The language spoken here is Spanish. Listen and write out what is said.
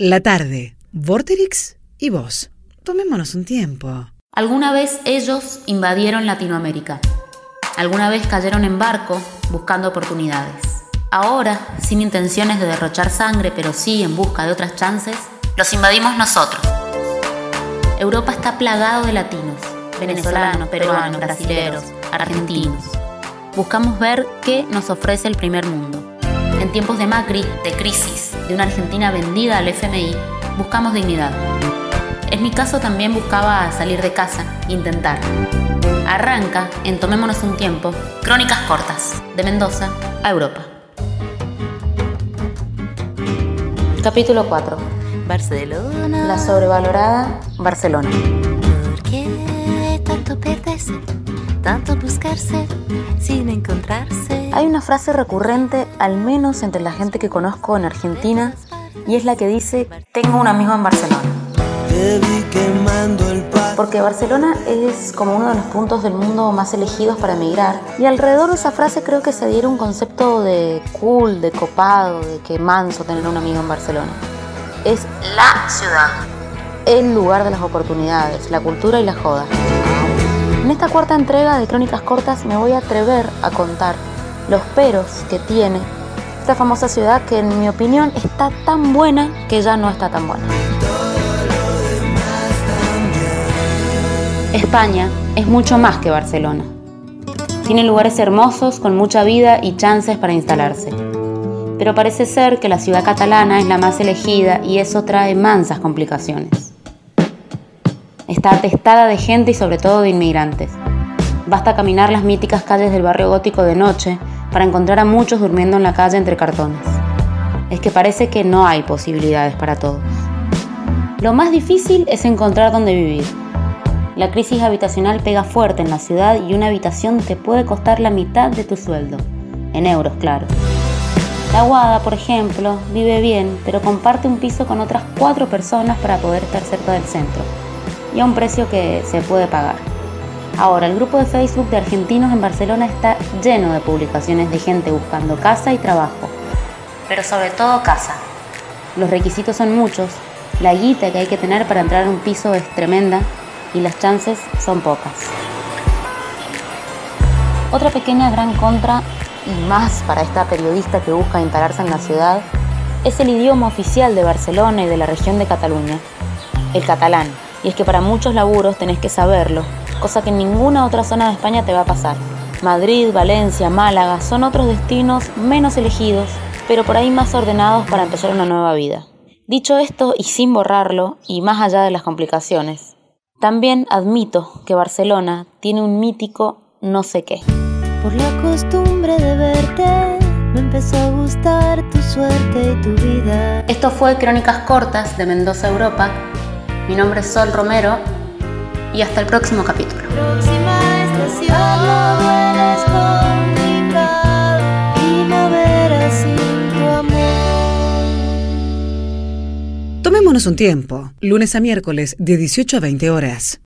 La tarde, Vorterix y vos. Tomémonos un tiempo. Alguna vez ellos invadieron Latinoamérica. Alguna vez cayeron en barco buscando oportunidades. Ahora, sin intenciones de derrochar sangre, pero sí en busca de otras chances, los invadimos nosotros. Europa está plagado de latinos, venezolanos, peruanos, brasileños, argentinos. Buscamos ver qué nos ofrece el primer mundo. En tiempos de Macri, de crisis, de una Argentina vendida al FMI, buscamos dignidad. En mi caso también buscaba salir de casa, intentar. Arranca en Tomémonos un tiempo, Crónicas cortas, de Mendoza a Europa. Capítulo 4. Barcelona. La sobrevalorada Barcelona. ¿Por qué tanto perderse? Tanto buscarse sin encontrarse. Hay una frase recurrente, al menos entre la gente que conozco en Argentina, y es la que dice, tengo un amigo en Barcelona. Porque Barcelona es como uno de los puntos del mundo más elegidos para emigrar, y alrededor de esa frase creo que se diera un concepto de cool, de copado, de que manso tener un amigo en Barcelona. Es la ciudad, el lugar de las oportunidades, la cultura y la joda. En esta cuarta entrega de Crónicas Cortas me voy a atrever a contar los peros que tiene esta famosa ciudad que en mi opinión está tan buena que ya no está tan buena. España es mucho más que Barcelona. Tiene lugares hermosos con mucha vida y chances para instalarse. Pero parece ser que la ciudad catalana es la más elegida y eso trae mansas complicaciones. Está atestada de gente y sobre todo de inmigrantes. Basta caminar las míticas calles del barrio gótico de noche para encontrar a muchos durmiendo en la calle entre cartones. Es que parece que no hay posibilidades para todos. Lo más difícil es encontrar dónde vivir. La crisis habitacional pega fuerte en la ciudad y una habitación te puede costar la mitad de tu sueldo. En euros, claro. La Guada, por ejemplo, vive bien, pero comparte un piso con otras cuatro personas para poder estar cerca del centro. Y a un precio que se puede pagar. Ahora, el grupo de Facebook de argentinos en Barcelona está lleno de publicaciones de gente buscando casa y trabajo. Pero sobre todo casa. Los requisitos son muchos, la guita que hay que tener para entrar a un piso es tremenda y las chances son pocas. Otra pequeña gran contra, y más para esta periodista que busca instalarse en la ciudad, es el idioma oficial de Barcelona y de la región de Cataluña, el catalán. Y es que para muchos laburos tenés que saberlo, cosa que en ninguna otra zona de España te va a pasar. Madrid, Valencia, Málaga son otros destinos menos elegidos, pero por ahí más ordenados para empezar una nueva vida. Dicho esto y sin borrarlo, y más allá de las complicaciones, también admito que Barcelona tiene un mítico no sé qué. Por la costumbre de verte, me empezó a gustar tu suerte y tu vida. Esto fue Crónicas Cortas de Mendoza, Europa. Mi nombre es Sol Romero y hasta el próximo capítulo. Próxima estación, Tomémonos un tiempo, lunes a miércoles de 18 a 20 horas.